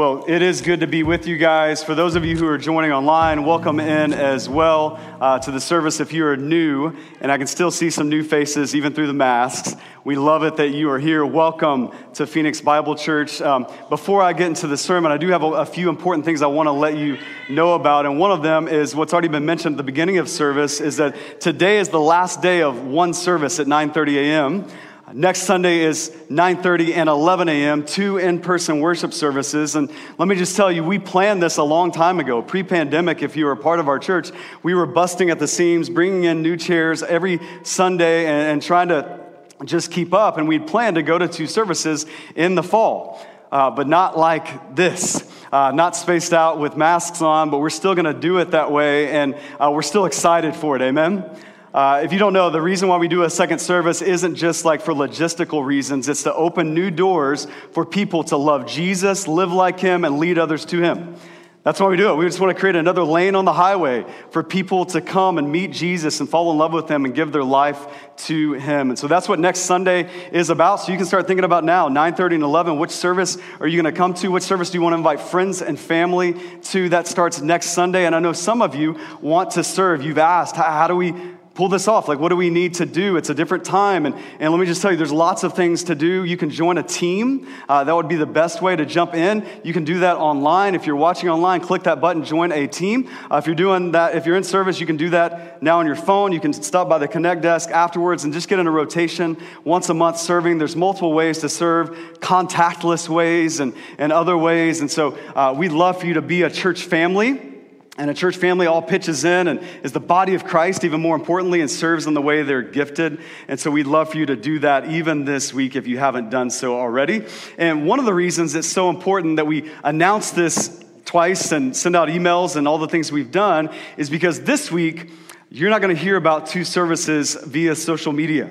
Well, it is good to be with you guys. For those of you who are joining online, welcome in as well uh, to the service if you are new. And I can still see some new faces even through the masks. We love it that you are here. Welcome to Phoenix Bible Church. Um, before I get into the sermon, I do have a, a few important things I want to let you know about. And one of them is what's already been mentioned at the beginning of service is that today is the last day of one service at 9:30 a.m. Next Sunday is 9:30 and 11 a.m., two in-person worship services. And let me just tell you, we planned this a long time ago, pre-pandemic. If you were a part of our church, we were busting at the seams, bringing in new chairs every Sunday, and, and trying to just keep up. And we'd planned to go to two services in the fall, uh, but not like this. Uh, not spaced out with masks on, but we're still going to do it that way, and uh, we're still excited for it. Amen. Uh, if you don't know, the reason why we do a second service isn't just like for logistical reasons. It's to open new doors for people to love Jesus, live like Him, and lead others to Him. That's why we do it. We just want to create another lane on the highway for people to come and meet Jesus and fall in love with Him and give their life to Him. And so that's what next Sunday is about. So you can start thinking about now, 9:30 and 11. Which service are you going to come to? Which service do you want to invite friends and family to? That starts next Sunday. And I know some of you want to serve. You've asked, how do we pull this off? Like, what do we need to do? It's a different time. And, and let me just tell you, there's lots of things to do. You can join a team. Uh, that would be the best way to jump in. You can do that online. If you're watching online, click that button, join a team. Uh, if you're doing that, if you're in service, you can do that now on your phone. You can stop by the Connect desk afterwards and just get in a rotation once a month serving. There's multiple ways to serve, contactless ways and, and other ways. And so uh, we'd love for you to be a church family. And a church family all pitches in and is the body of Christ, even more importantly, and serves in the way they're gifted. And so we'd love for you to do that even this week if you haven't done so already. And one of the reasons it's so important that we announce this twice and send out emails and all the things we've done is because this week, you're not going to hear about two services via social media.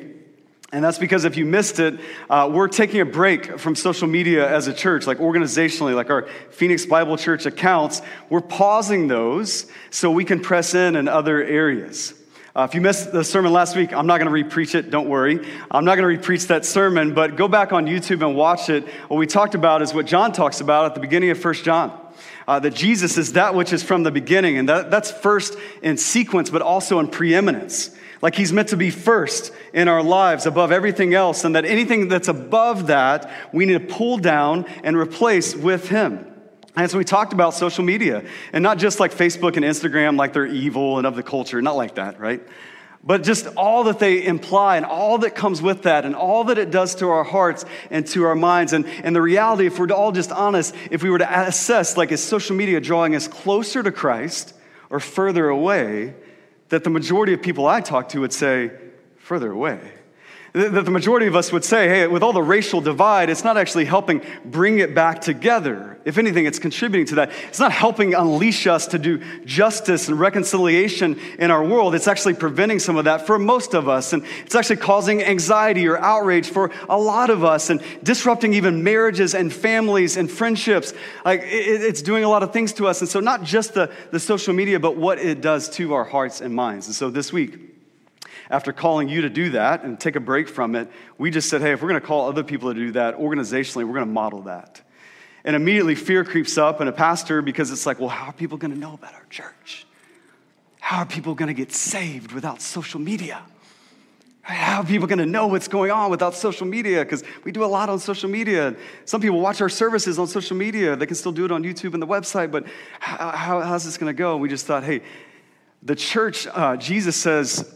And that's because if you missed it, uh, we're taking a break from social media as a church, like organizationally, like our Phoenix Bible Church accounts. We're pausing those so we can press in in other areas. Uh, if you missed the sermon last week, I'm not going to repreach it, don't worry. I'm not going to repreach that sermon, but go back on YouTube and watch it. What we talked about is what John talks about at the beginning of 1 John. Uh, that Jesus is that which is from the beginning, and that, that's first in sequence, but also in preeminence. Like he's meant to be first in our lives above everything else, and that anything that's above that, we need to pull down and replace with him. And so we talked about social media, and not just like Facebook and Instagram, like they're evil and of the culture, not like that, right? But just all that they imply and all that comes with that and all that it does to our hearts and to our minds. And, and the reality, if we're all just honest, if we were to assess, like, is social media drawing us closer to Christ or further away? That the majority of people I talk to would say, further away. That the majority of us would say, hey, with all the racial divide, it's not actually helping bring it back together. If anything, it's contributing to that. It's not helping unleash us to do justice and reconciliation in our world. It's actually preventing some of that for most of us. And it's actually causing anxiety or outrage for a lot of us and disrupting even marriages and families and friendships. Like it's doing a lot of things to us. And so, not just the, the social media, but what it does to our hearts and minds. And so, this week, after calling you to do that and take a break from it, we just said, hey, if we're going to call other people to do that organizationally, we're going to model that. And immediately fear creeps up in a pastor because it's like, well, how are people going to know about our church? How are people going to get saved without social media? How are people going to know what's going on without social media? Because we do a lot on social media. Some people watch our services on social media. They can still do it on YouTube and the website, but how, how, how's this going to go? We just thought, hey, the church, uh, Jesus says,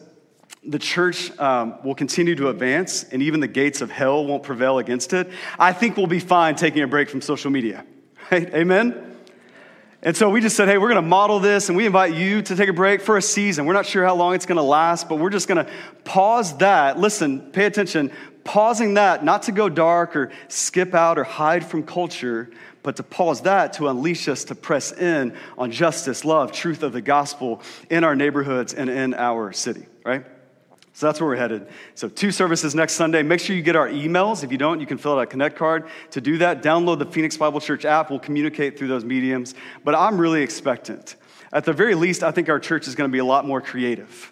the church um, will continue to advance and even the gates of hell won't prevail against it, I think we'll be fine taking a break from social media. Right? Amen? And so we just said, hey, we're going to model this and we invite you to take a break for a season. We're not sure how long it's going to last, but we're just going to pause that. Listen, pay attention. Pausing that, not to go dark or skip out or hide from culture, but to pause that to unleash us to press in on justice, love, truth of the gospel in our neighborhoods and in our city, right? So that's where we're headed. So, two services next Sunday. Make sure you get our emails. If you don't, you can fill out a Connect card. To do that, download the Phoenix Bible Church app. We'll communicate through those mediums. But I'm really expectant. At the very least, I think our church is going to be a lot more creative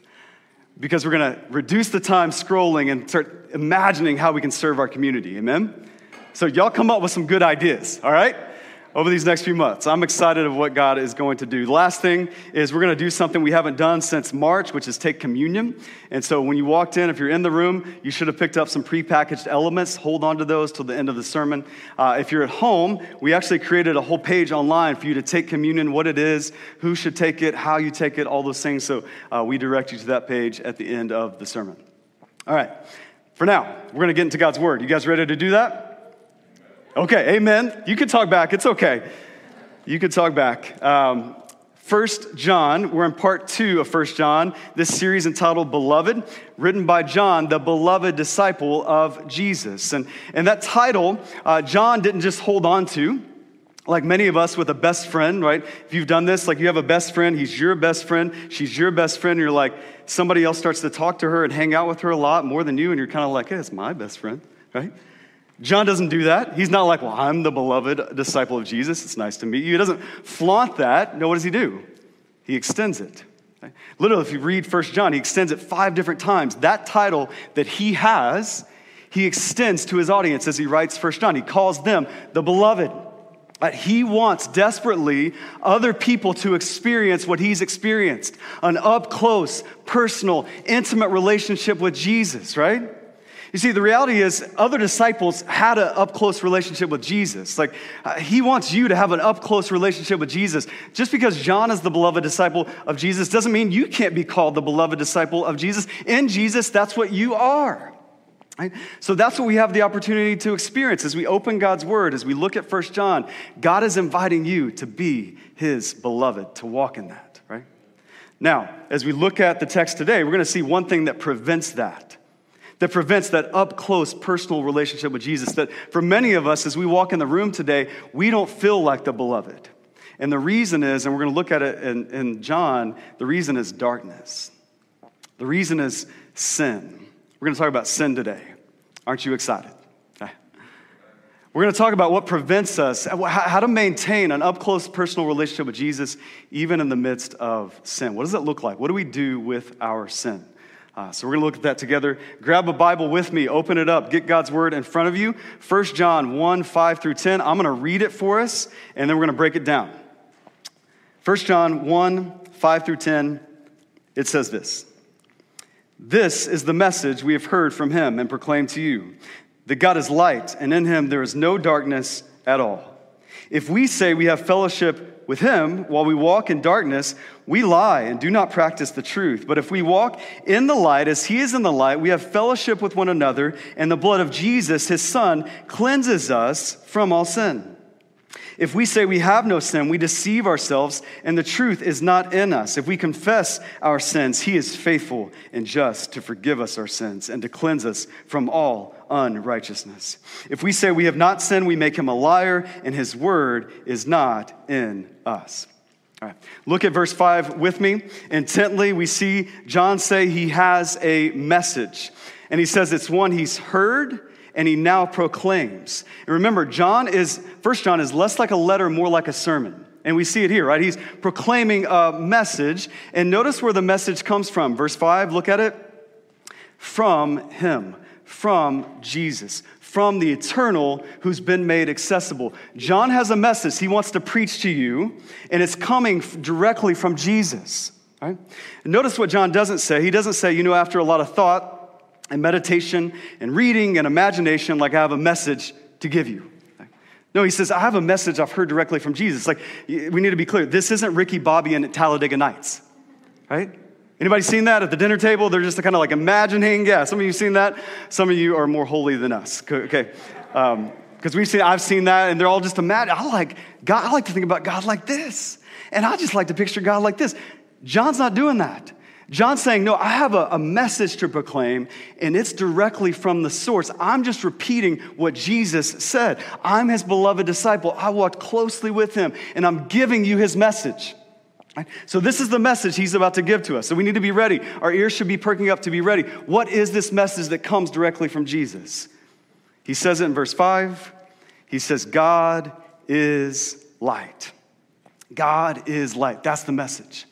because we're going to reduce the time scrolling and start imagining how we can serve our community. Amen? So, y'all come up with some good ideas, all right? Over these next few months. I'm excited of what God is going to do. The last thing is we're going to do something we haven't done since March, which is take communion. And so when you walked in, if you're in the room, you should have picked up some prepackaged elements. Hold on to those till the end of the sermon. Uh, if you're at home, we actually created a whole page online for you to take communion, what it is, who should take it, how you take it, all those things. So uh, we direct you to that page at the end of the sermon. All right. For now, we're going to get into God's word. You guys ready to do that? Okay, amen. You can talk back. It's okay. You can talk back. Um, First John, we're in part two of First John, this series entitled Beloved, written by John, the beloved disciple of Jesus. And, and that title, uh, John didn't just hold on to, like many of us with a best friend, right? If you've done this, like you have a best friend, he's your best friend, she's your best friend, you're like, somebody else starts to talk to her and hang out with her a lot more than you, and you're kind of like, hey, it's my best friend, right? John doesn't do that. He's not like, well, I'm the beloved disciple of Jesus. It's nice to meet you. He doesn't flaunt that. No, what does he do? He extends it. Literally, if you read First John, he extends it five different times. That title that he has, he extends to his audience as he writes First John. He calls them the beloved. He wants desperately other people to experience what he's experienced an up close, personal, intimate relationship with Jesus, right? You see, the reality is, other disciples had an up close relationship with Jesus. Like, uh, he wants you to have an up close relationship with Jesus. Just because John is the beloved disciple of Jesus doesn't mean you can't be called the beloved disciple of Jesus. In Jesus, that's what you are. Right? So that's what we have the opportunity to experience as we open God's word, as we look at First John. God is inviting you to be his beloved, to walk in that, right? Now, as we look at the text today, we're going to see one thing that prevents that that prevents that up close personal relationship with Jesus. That for many of us, as we walk in the room today, we don't feel like the beloved. And the reason is, and we're going to look at it in, in John, the reason is darkness. The reason is sin. We're going to talk about sin today. Aren't you excited? We're going to talk about what prevents us, how to maintain an up close personal relationship with Jesus, even in the midst of sin. What does it look like? What do we do with our sin? Uh, so we're going to look at that together. Grab a Bible with me, open it up, get God's word in front of you. 1 John 1 5 through 10. I'm going to read it for us, and then we're going to break it down. 1 John 1 5 through 10, it says this This is the message we have heard from him and proclaimed to you that God is light, and in him there is no darkness at all. If we say we have fellowship with him, while we walk in darkness, we lie and do not practice the truth. But if we walk in the light as he is in the light, we have fellowship with one another, and the blood of Jesus, his son, cleanses us from all sin. If we say we have no sin, we deceive ourselves, and the truth is not in us. If we confess our sins, He is faithful and just to forgive us our sins and to cleanse us from all unrighteousness. If we say we have not sinned, we make Him a liar, and His word is not in us. All right. Look at verse 5 with me. Intently, we see John say he has a message. And he says it's one he's heard and he now proclaims. And remember, John is, First John is less like a letter, more like a sermon. And we see it here, right? He's proclaiming a message. And notice where the message comes from. Verse 5, look at it. From him, from Jesus, from the eternal who's been made accessible. John has a message he wants to preach to you, and it's coming directly from Jesus. Right? notice what John doesn't say. He doesn't say, you know, after a lot of thought, and meditation and reading and imagination like I have a message to give you. No, he says, I have a message I've heard directly from Jesus. Like, we need to be clear. This isn't Ricky Bobby and Talladega Nights, right? Anybody seen that at the dinner table? They're just kind of like imagining. Yeah, some of you seen that. Some of you are more holy than us. Okay, because um, we've seen, I've seen that, and they're all just imagining. I like God. I like to think about God like this, and I just like to picture God like this. John's not doing that. John's saying, No, I have a, a, message to proclaim, and it's directly from the source. I'm just repeating what Jesus said. I'm his beloved disciple. I walked closely with him, and I'm giving you his message. So, this is the message he's about to give to us. So, we need to be ready. Our ears should be perking up to be ready. What is this message that comes directly from Jesus? He says it in verse 5. He says, God is light. God is light. That's the message.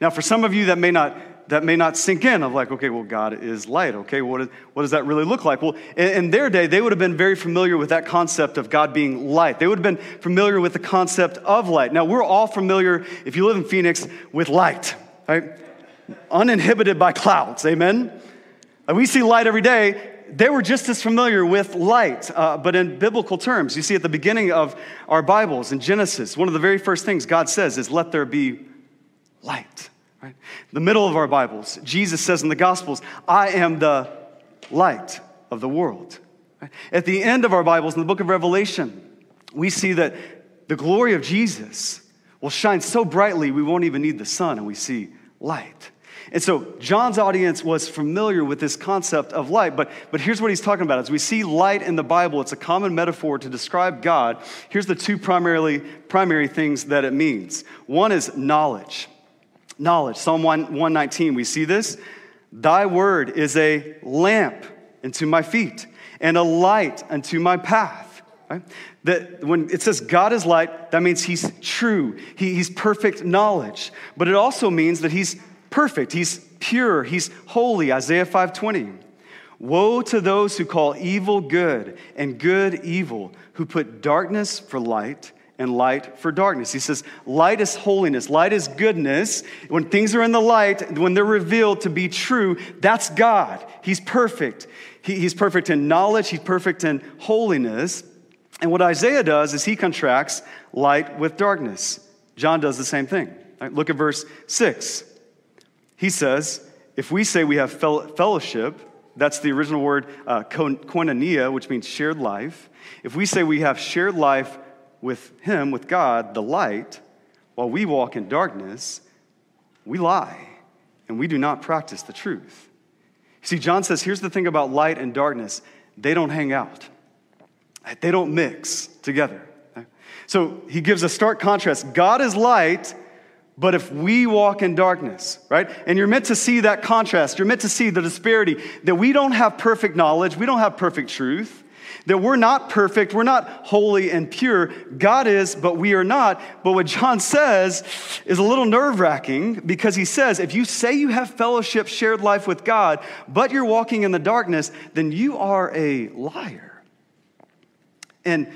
Now, for some of you that may not that may not sink in of like, okay, well, God is light. Okay, what, is, what does that really look like? Well, in, in, their day, they would have been very familiar with that concept of God being light. They would have been familiar with the concept of light. Now, we're all familiar, if you live in Phoenix, with light, right? Uninhibited by clouds, amen? We see light every day. They were just as familiar with light, uh, but in biblical terms. You see, at the beginning of our Bibles in Genesis, one of the very first things God says is, Let there be light. Right? The middle of our Bibles, Jesus says in the Gospels, I am the light of the world. Right? At the end of our Bibles, in the book of Revelation, we see that the glory of Jesus will shine so brightly we won't even need the sun and we see light. And so John's audience was familiar with this concept of light, but, but here's what he's talking about. As we see light in the Bible, it's a common metaphor to describe God. Here's the two primarily, primary things that it means. One is knowledge knowledge. Psalm 1, 119, we see this. Thy word is a lamp unto my feet and a light unto my path. Right? That when it says God is light, that means he's true. He, he's perfect knowledge. But it also means that he's perfect. He's pure. He's holy. Isaiah 520. Woe to those who call evil good and good evil, who put darkness for light and light for darkness. He says, light is holiness, light is goodness. When things are in the light, when they're revealed to be true, that's God. He's perfect. He, he's perfect in knowledge, he's perfect in holiness. And what Isaiah does is he contracts light with darkness. John does the same thing. Right, look at verse 6. He says, if we say we have fellowship, that's the original word uh, koinonia, which means shared life. If we say we have shared life with Him, with God, the light, while we walk in darkness, we lie and we do not practice the truth. See, John says here's the thing about light and darkness they don't hang out, they don't mix together. So he gives a stark contrast God is light, but if we walk in darkness, right? And you're meant to see that contrast. You're meant to see the disparity that we don't have perfect knowledge, we don't have perfect truth. That we're not perfect, we're not holy and pure. God is, but we are not. But what John says is a little nerve wracking because he says, if you say you have fellowship, shared life with God, but you're walking in the darkness, then you are a liar. And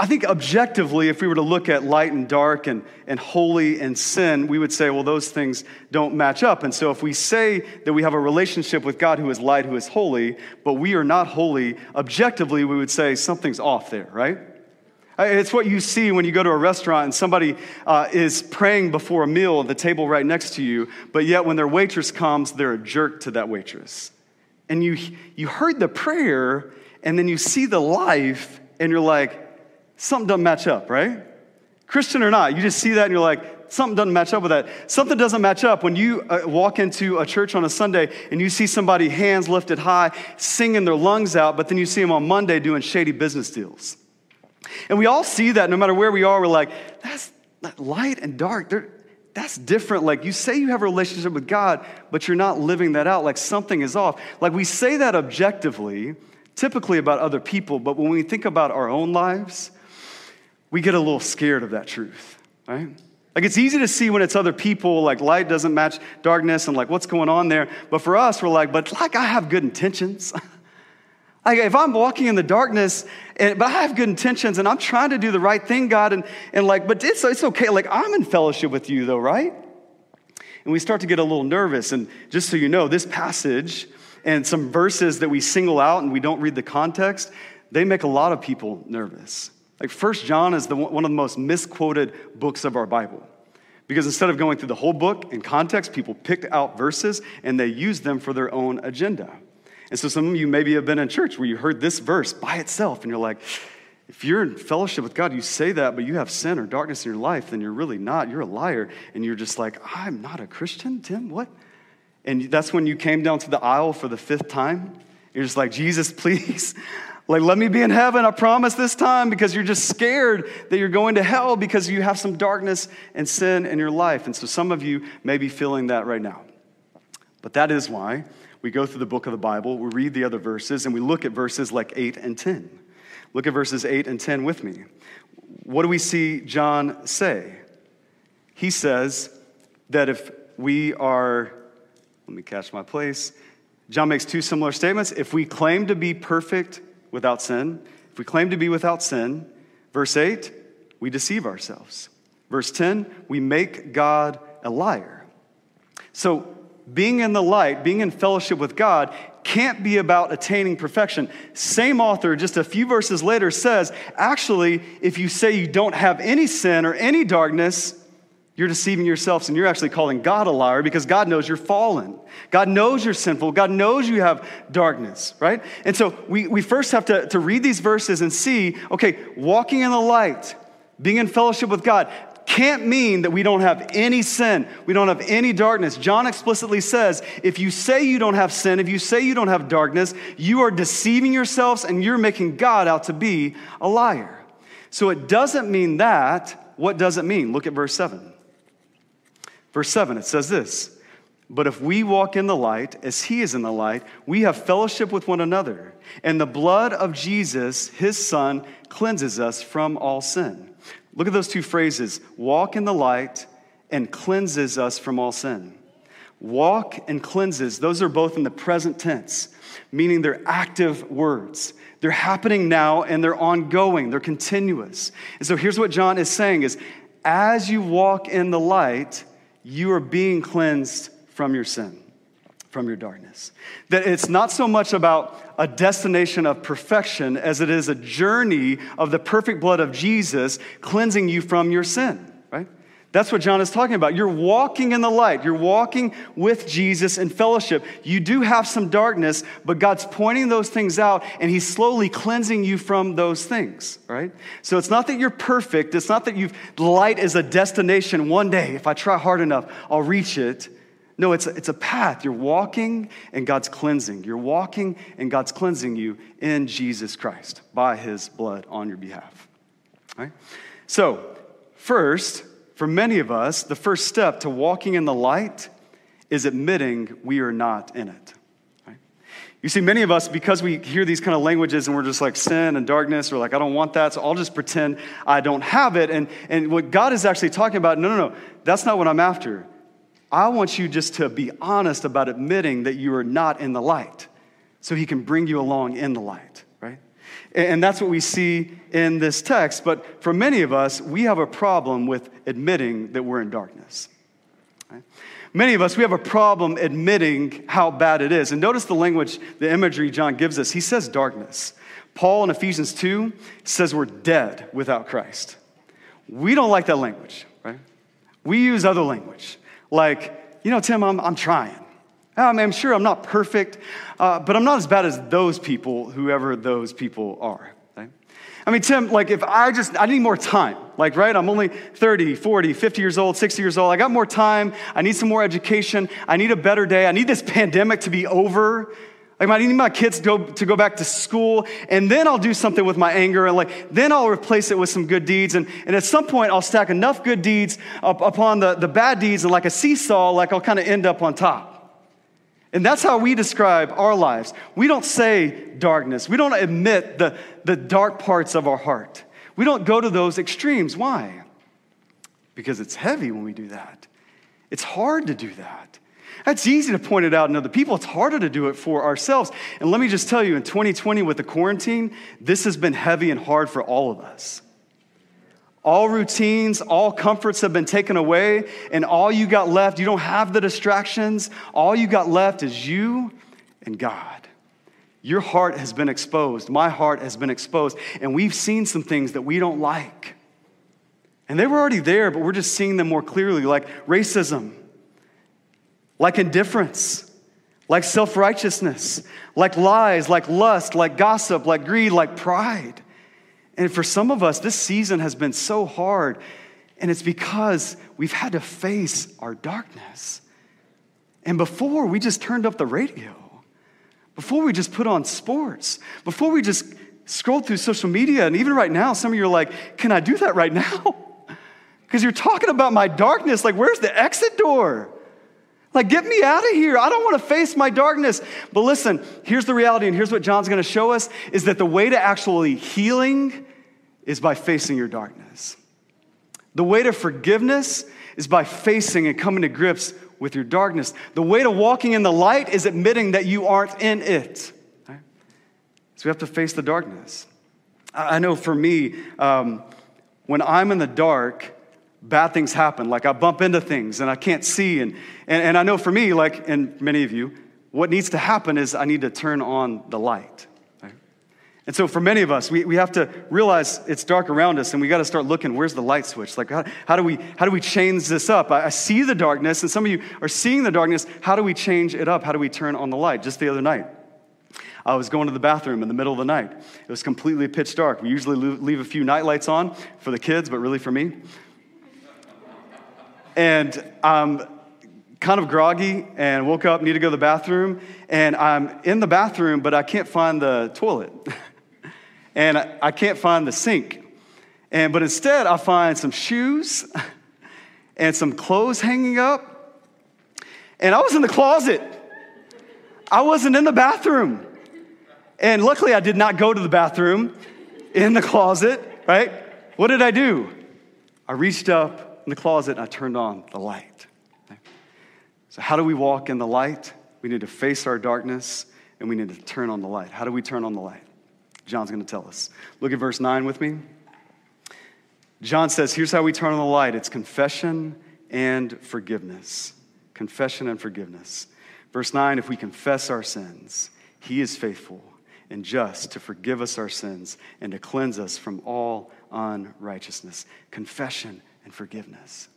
I think objectively, if we were to look at light and dark and, and holy and sin, we would say, well, those things don't match up. And so if we say that we have a relationship with God who is light, who is holy, but we are not holy, objectively, we would say something's off there, right? It's what you see when you go to a restaurant and somebody uh, is praying before a meal at the table right next to you, but yet when their waitress comes, they're a jerk to that waitress. And you, you heard the prayer, and then you see the life, and you're like, something doesn't match up, right? Christian or not, you just see that and you're like, something doesn't match up with that. Something doesn't match up when you uh, walk into a church on a Sunday and you see somebody hands lifted high, singing their lungs out, but then you see them on Monday doing shady business deals. And we all see that no matter where we are, we're like, that's light and dark. That's different. Like you say you have a relationship with God, but you're not living that out. Like something is off. Like we say that objectively, typically about other people, but when we think about our own lives, we get a little scared of that truth, right? Like it's easy to see when it's other people, like light doesn't match darkness and like what's going on there. But for us, we're like, but like I have good intentions. like if I'm walking in the darkness, and, but I have good intentions and I'm trying to do the right thing, God, and, and like, but it's, it's okay. Like I'm in fellowship with you though, right? And we start to get a little nervous. And just so you know, this passage and some verses that we single out and we don't read the context, they make a lot of people nervous. Like First John is the, one of the most misquoted books of our Bible. Because instead of going through the whole book in context, people picked out verses and they used them for their own agenda. And so some of you maybe have been in church where you heard this verse by itself and you're like, if you're in fellowship with God, you say that, but you have sin or darkness in your life, then you're really not. You're a liar. And you're just like, I'm not a Christian, Tim? What? And that's when you came down to the aisle for the fifth time. You're just like, Jesus, please, like, let me be in heaven, I promise this time, because you're just scared that you're going to hell because you have some darkness and sin in your life. And so some of you may be feeling that right now. But that is why we go through the book of the Bible, we read the other verses, and we look at verses like 8 and 10. Look at verses 8 and 10 with me. What do we see John say? He says that if we are, Let me catch my place. John makes two similar statements. If we claim to be perfect without sin, if we claim to be without sin, verse 8, we deceive ourselves. Verse 10, we make God a liar. So, being in the light, being in fellowship with God, can't be about attaining perfection. Same author, just a few verses later, says actually, if you say you don't have any sin or any darkness, you're deceiving yourselves and you're actually calling God a liar because God knows you're fallen. God knows you're sinful. God knows you have darkness, right? And so we, we first have to, to read these verses and see okay, walking in the light, being in fellowship with God, can't mean that we don't have any sin, we don't have any darkness. John explicitly says if you say you don't have sin, if you say you don't have darkness, you are deceiving yourselves and you're making God out to be a liar. So it doesn't mean that. What does it mean? Look at verse 7. Verse 7, it says this But if we walk in the light as he is in the light, we have fellowship with one another. And the blood of Jesus, his son, cleanses us from all sin. Look at those two phrases walk in the light and cleanses us from all sin. Walk and cleanses, those are both in the present tense, meaning they're active words. They're happening now and they're ongoing, they're continuous. And so here's what John is saying is as you walk in the light, you are being cleansed from your sin from your darkness. That it's not so much about a destination of perfection as it is a journey of the perfect blood of Jesus cleansing you from your sin, right? That's what John is talking about. You're walking in the light. You're walking with Jesus in fellowship. You do have some darkness, but God's pointing those things out and He's slowly cleansing you from those things, right? So it's not that you're perfect. It's not that you've, light is a destination. One day, if I try hard enough, I'll reach it. No, it's a, it's a path. You're walking and God's cleansing. You're walking and God's cleansing you in Jesus Christ by his blood on your behalf. Right. So, first, for many of us, the first step to walking in the light is admitting we are not in it. You see, many of us, because we hear these kind of languages and we're just like sin and darkness, we're like, I don't want that, so I'll just pretend I don't have it. And, and what God is actually talking about, no, no, no, that's not what I'm after. I want you just to be honest about admitting that you are not in the light so he can bring you along in the light? And that's what we see in this text. But for many of us, we have a problem with admitting that we're in darkness. Many of us, we have a problem admitting how bad it is. And notice the language, the imagery John gives us. He says darkness. Paul in Ephesians 2 says we're dead without Christ. We don't like that language, right? We use other language like, you know, Tim, I'm, I'm trying. I mean, I'm sure I'm not perfect, uh, but I'm not as bad as those people, whoever those people are. I mean, Tim, like if I just, I need more time. Like, right? I'm only 30, 40, 50 years old, 60 years old. I got more time. I need some more education. I need a better day. I need this pandemic to be over. Like, I need my kids to go, to go back to school, and then I'll do something with my anger, and like, then I'll replace it with some good deeds. And, and at some point, I'll stack enough good deeds up, upon the, the bad deeds, and like a seesaw, like I'll kind of end up on top. And that's how we describe our lives. We don't say darkness, we don't admit the, the dark parts of our heart. We don't go to those extremes. Why? Because it's heavy when we do that. It's hard to do that. That's easy to point it out in other people. It's harder to do it for ourselves. And let me just tell you, in 2020 with the quarantine, this has been heavy and hard for all of us. All routines, all comforts have been taken away, and all you got left, you don't have the distractions. All you got left is you and God. Your heart has been exposed. My heart has been exposed. And we've seen some things that we don't like. And they were already there, but we're just seeing them more clearly, like racism, like indifference, like self righteousness, like lies, like lust, like gossip, like greed, like pride. And for some of us, this season has been so hard, and it's because we've had to face our darkness. And before, we just turned up the radio. Before, we just put on sports. Before, we just scrolled through social media. And even right now, some of you are like, Can I do that right now? Because you're talking about my darkness. Like, where's the exit door? Like, get me out of here. I don't want to face my darkness. But listen, here's the reality, and here's what John's going to show us is that the way to actually healing is by facing your darkness. The way to forgiveness is by facing and coming to grips with your darkness. The way to walking in the light is admitting that you aren't in it. Right? So we have to face the darkness. I know for me, um, when I'm in the dark, bad things happen. Like I bump into things and I can't see. And, and, and I know for me, like, and many of you, what needs to happen is I need to turn on the light. And so, for many of us, we, we have to realize it's dark around us and we got to start looking where's the light switch? Like, how, how, do, we, how do we change this up? I, I, see the darkness, and some of you are seeing the darkness. How do we change it up? How do we turn on the light? Just the other night, I was going to the bathroom in the middle of the night. It was completely pitch dark. We usually leave a few night lights on for the kids, but really for me. And I'm kind of groggy and woke up, need to go to the bathroom, and I'm in the bathroom, but I can't find the toilet. and I can't find the sink. And, but instead, I find some shoes and some clothes hanging up. And I was in the closet. I wasn't in the bathroom. And luckily, I did not go to the bathroom in the closet, right? What did I do? I reached up in the closet and I turned on the light. So, how do we walk in the light? We need to face our darkness and we need to turn on the light. How do we turn on the light? John's going to tell us. Look at verse 9 with me. John says, Here's how we turn on the light it's confession and forgiveness. Confession and forgiveness. Verse 9 if we confess our sins, he is faithful and just to forgive us our sins and to cleanse us from all unrighteousness. Confession and forgiveness.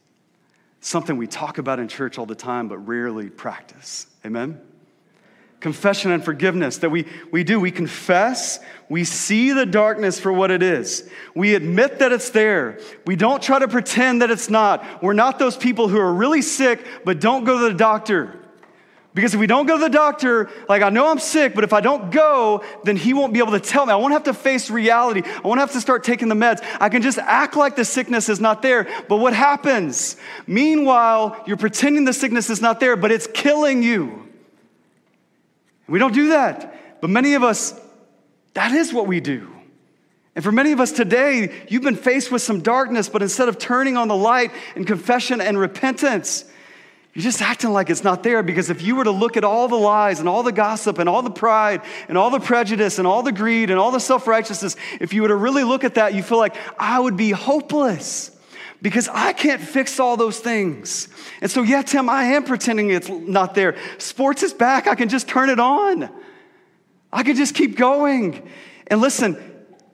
Something we talk about in church all the time, but rarely practice. Amen? Confession and forgiveness that we, we do. We confess, we see the darkness for what it is. We admit that it's there. We don't try to pretend that it's not. We're not those people who are really sick but don't go to the doctor. Because if we don't go to the doctor, like I know I'm sick, but if I don't go, then he won't be able to tell me. I won't have to face reality. I won't have to start taking the meds. I can just act like the sickness is not there. But what happens? Meanwhile, you're pretending the sickness is not there, but it's killing you. We don't do that. But many of us, that is what we do. And for many of us today, you've been faced with some darkness, but instead of turning on the light and confession and repentance, you're just acting like it's not there because if you were to look at all the lies and all the gossip and all the pride and all the prejudice and all the greed and all the self righteousness, if you were to really look at that, you feel like I would be hopeless because I can't fix all those things. And so, yeah, Tim, I am pretending it's not there. Sports is back. I can just turn it on. I can just keep going. And listen,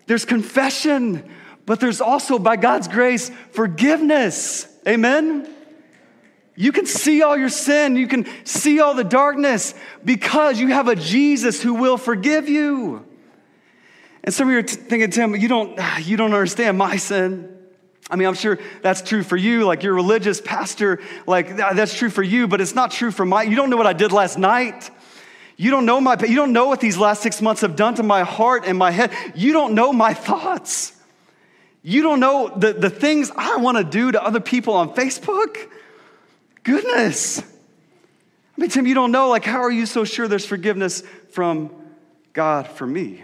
there's confession, but there's also, by God's grace, forgiveness. Amen? You can see all your sin, you can see all the darkness because you have a Jesus who will forgive you. And some of you are thinking, Tim, you don't, you don't understand my sin. I mean, I'm sure that's true for you, like you're a religious pastor, like that's true for you, but it's not true for my, you don't know what I did last night. You don't know my, you don't know what these last six months have done to my heart and my head. You don't know my thoughts. You don't know the, the things I want to do to other people on Facebook. Goodness. I mean, Tim, you don't know, like, how are you so sure there's forgiveness from God for me?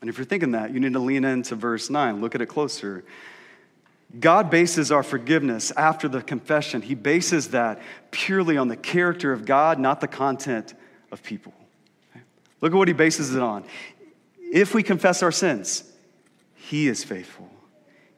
And if you're thinking that, you need to lean into verse 9. Look at it closer. God bases our forgiveness after the confession. He bases that purely on the character of God, not the content of people. Look at what he bases it on. If we confess our sins, he is faithful,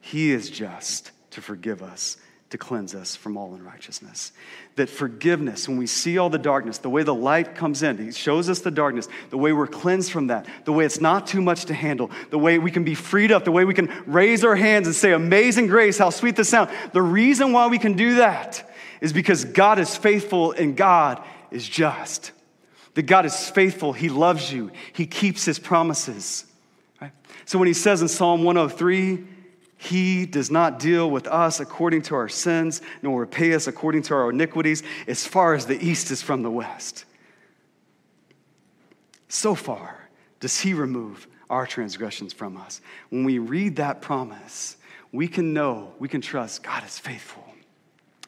he is just to forgive us to cleanse us from all unrighteousness. That forgiveness, when we see all the darkness, the way the light comes in, He shows us the darkness, the way we're cleansed from that, the way it's not too much to handle, the way we can be freed up, the way we can raise our hands and say, Amazing grace, how sweet the sound. The reason why we can do that is because God is faithful and God is just. That God is faithful, He loves you, He keeps His promises. Right? So when He says in Psalm 103, he does not deal with us according to our sins, nor repay us according to our iniquities, as far as the east is from the west. So far does He remove our transgressions from us. When we read that promise, we can know, we can trust God is faithful.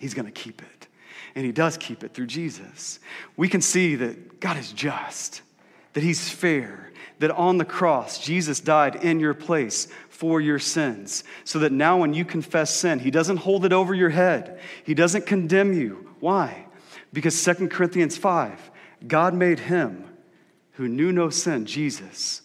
He's going to keep it. And He does keep it through Jesus. We can see that God is just, that He's fair, that on the cross, Jesus died in your place for your sins, so that now when you confess sin, He doesn't hold it over your head. He doesn't condemn you. Why? Because 2 Corinthians 5, God made him who knew no sin, Jesus,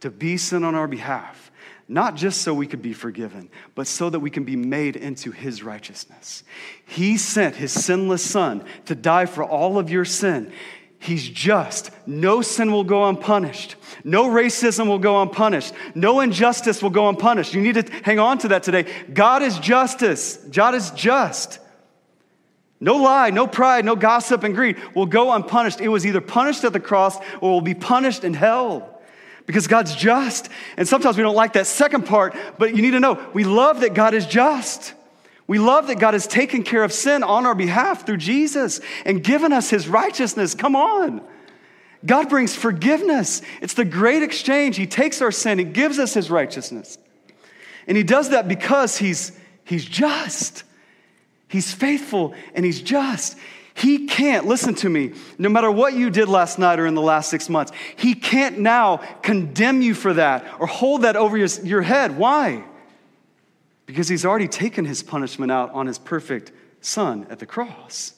to be sin on our behalf, not just so we could be forgiven, but so that we can be made into his righteousness. He sent his sinless son to die for all of your sin. He's just. No sin will go unpunished. No racism will go unpunished. No injustice will go unpunished. You need to hang on to that today. God is justice. God is just. No lie, no pride, no gossip and greed will go unpunished. It was either punished at the cross or will be punished in hell because God's just. And sometimes we don't like that second part, but you need to know we love that God is just. We love that God has taken care of sin on our behalf through Jesus and given us his righteousness. Come on. God brings forgiveness. It's the great exchange. He takes our sin, he gives us his righteousness. And he does that because he's, he's just. He's faithful and he's just. He can't, listen to me, no matter what you did last night or in the last six months, he can't now condemn you for that or hold that over your, your head. Why? Because he's already taken his punishment out on his perfect son at the cross.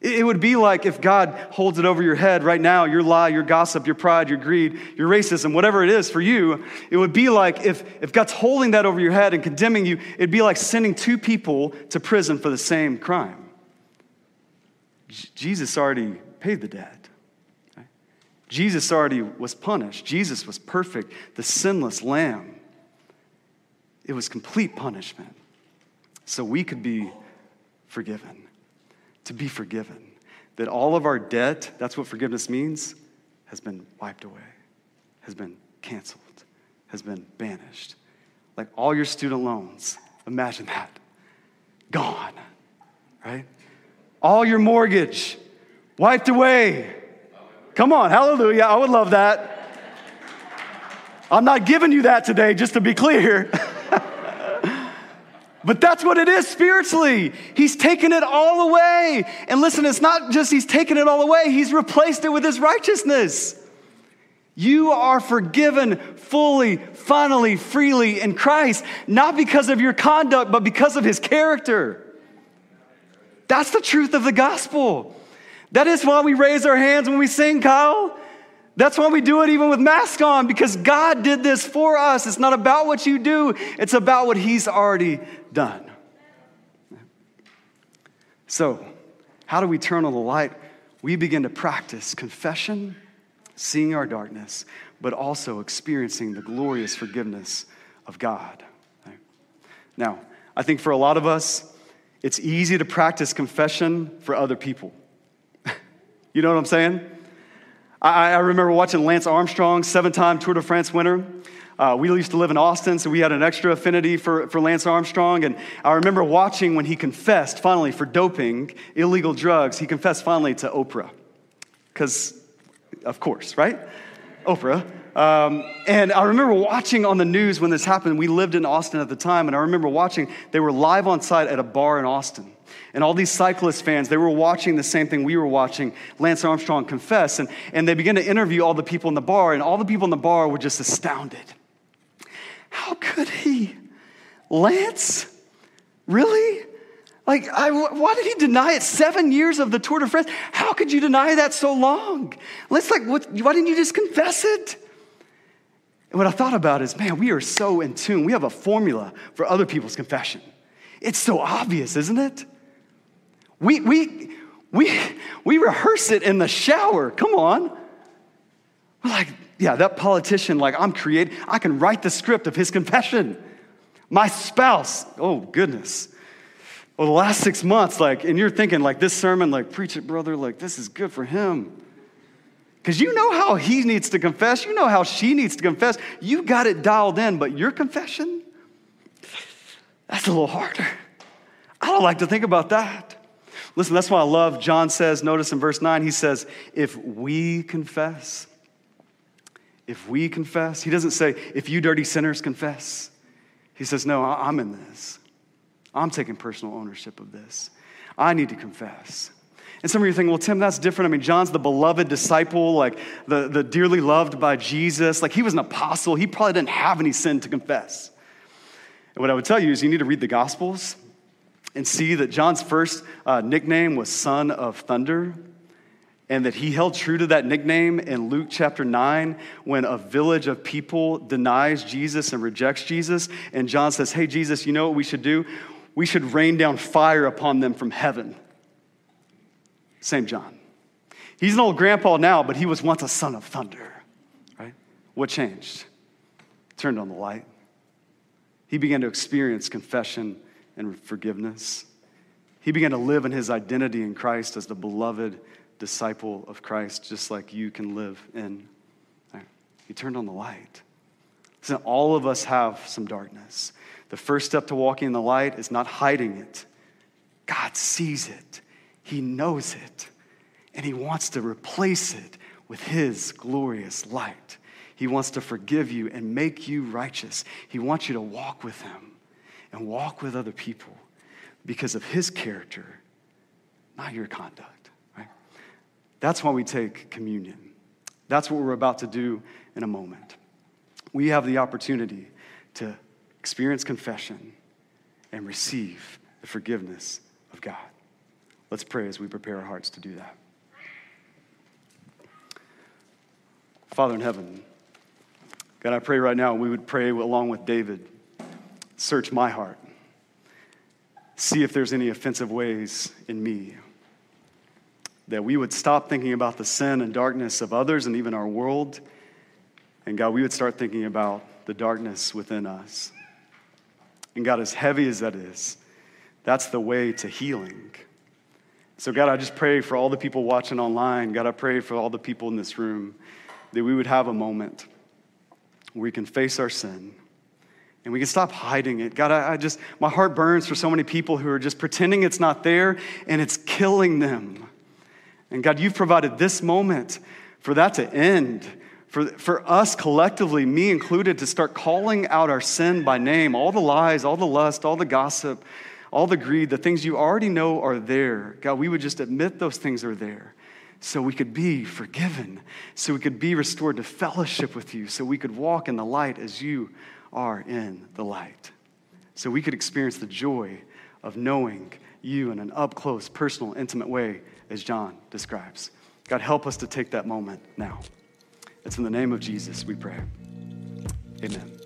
It would be like if God holds it over your head right now, your lie, your gossip, your pride, your greed, your racism, whatever it is for you, it would be like if, if God's holding that over your head and condemning you, it'd be like sending two people to prison for the same crime. J- Jesus already paid the debt. Jesus already was punished. Jesus was perfect, the sinless lamb. It was complete punishment so we could be forgiven to be forgiven. That all of our debt, that's what forgiveness means, has been wiped away, has been canceled, has been banished. Like all your student loans, imagine that, gone, right? All your mortgage, wiped away. Come on, hallelujah, I would love that. I'm not giving you that today, just to be clear. But that's what it is spiritually. He's taken it all away. And listen, it's not just he's taken it all away, he's replaced it with his righteousness. You are forgiven fully, finally, freely in Christ, not because of your conduct, but because of his character. That's the truth of the gospel. That is why we raise our hands when we sing, Kyle. That's why we do it even with masks on, because God did this for us. It's not about what you do, it's about what He's already done. So, how do we turn on the light? We begin to practice confession, seeing our darkness, but also experiencing the glorious forgiveness of God. Now, I think for a lot of us, it's easy to practice confession for other people. you know what I'm saying? I, I remember watching Lance Armstrong, seven time Tour de France winner. Uh, we used to live in Austin, so we had an extra affinity for, for Lance Armstrong. And I remember watching when he confessed finally for doping, illegal drugs, he confessed finally to Oprah. Because, of course, right? Oprah. Um, and I remember watching on the news when this happened. We lived in Austin at the time, and I remember watching, they were live on site at a bar in Austin. And all these cyclist fans, they were watching the same thing we were watching Lance Armstrong confess. And, and they began to interview all the people in the bar, and all the people in the bar were just astounded. How could he? Lance? Really? Like, I, why did he deny it seven years of the Tour de France? How could you deny that so long? Let's like, what, why didn't you just confess it? And what I thought about is, man, we are so in tune. We have a formula for other people's confession. It's so obvious, isn't it? We, we, we, we rehearse it in the shower. Come on. We're like, yeah, that politician, like, I'm created. I can write the script of his confession. My spouse, oh, goodness. Well, the last six months, like, and you're thinking, like, this sermon, like, preach it, brother, like, this is good for him. Because you know how he needs to confess, you know how she needs to confess. You got it dialed in, but your confession, that's a little harder. I don't like to think about that. Listen, that's why I love John says, notice in verse 9, he says, if we confess, if we confess, he doesn't say, if you dirty sinners confess. He says, no, I'm in this. I'm taking personal ownership of this. I need to confess. And some of you are thinking, well, Tim, that's different. I mean, John's the beloved disciple, like the, the dearly loved by Jesus. Like he was an apostle. He probably didn't have any sin to confess. And what I would tell you is you need to read the Gospels and see that John's first uh, nickname was Son of Thunder, and that he held true to that nickname in Luke chapter 9 when a village of people denies Jesus and rejects Jesus. And John says, Hey, Jesus, you know what we should do? We should rain down fire upon them from heaven. Same John. He's an old grandpa now, but he was once a son of thunder, right? What changed? Turned on the light. He began to experience confession and forgiveness. He began to live in his identity in Christ as the beloved disciple of Christ, just like you can live in. He turned on the light. So all of us have some darkness. The first step to walking in the light is not hiding it. God sees it, He knows it, and He wants to replace it with His glorious light. He wants to forgive you and make you righteous. He wants you to walk with Him and walk with other people because of His character, not your conduct. That's why we take communion. That's what we're about to do in a moment. We have the opportunity to experience confession and receive the forgiveness of God. Let's pray as we prepare our hearts to do that. Father in heaven, God, I pray right now we would pray along with David. Search my heart. See if there's any offensive ways in me that we would stop thinking about the sin and darkness of others and even our world. And God, we would start thinking about the darkness within us. And God, as heavy as that is, that's the way to healing. So, God, I just pray for all the people watching online. God, I pray for all the people in this room that we would have a moment where we can face our sin and we can stop hiding it. God, I, I, just, my heart burns for so many people who are just pretending it's not there and it's killing them. And God, you've provided this moment for that to end, for, for us collectively, me included, to start calling out our sin by name, all the lies, all the lust, all the gossip, all the greed, the things you already know are there. God, we would just admit those things are there so we could be forgiven, so we could be restored to fellowship with you, so we could walk in the light as you are in the light, so we could experience the joy of knowing you in an up close, personal, intimate way as John describes. God, help us to take that moment now. It's in the name of Jesus we pray. Amen.